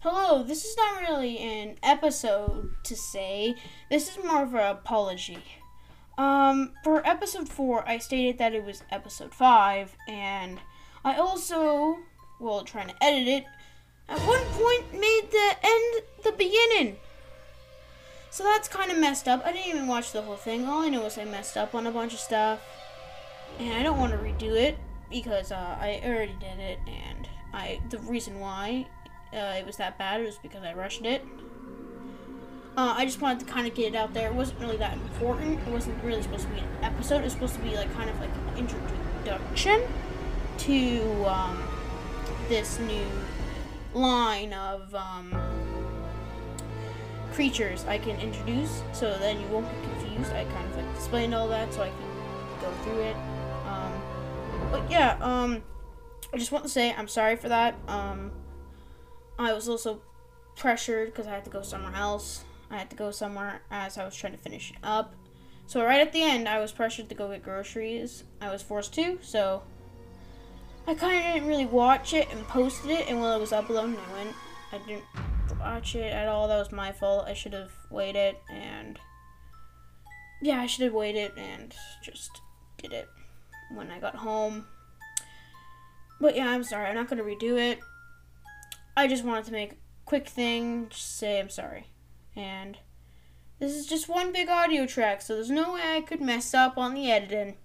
Hello, this is not really an episode to say. This is more of an apology. Um, for episode 4, I stated that it was episode 5, and I also, while trying to edit it, at one point made the end the beginning. So that's kind of messed up. I didn't even watch the whole thing. All I know is I messed up on a bunch of stuff. And I don't want to redo it because uh, I already did it. And I the reason why uh, it was that bad It was because I rushed it. Uh, I just wanted to kind of get it out there. It wasn't really that important. It wasn't really supposed to be an episode. It was supposed to be like kind of like an introduction to um, this new line of um, creatures I can introduce, so then you won't be confused. I kind of like explained all that so I can go through it. Um, but yeah, um, I just want to say I'm sorry for that. I was also pressured because I had to go somewhere else. I had to go somewhere as I was trying to finish it up. So right at the end, I was pressured to go get groceries. I was forced to, so I kind of didn't really watch it and posted it. And while it was uploading, I went. I didn't watch it at all. That was my fault. I should have waited and yeah, I should have waited and just did it when I got home. But yeah, I'm sorry. I'm not gonna redo it. I just wanted to make a quick thing, just say I'm sorry. And this is just one big audio track, so there's no way I could mess up on the editing.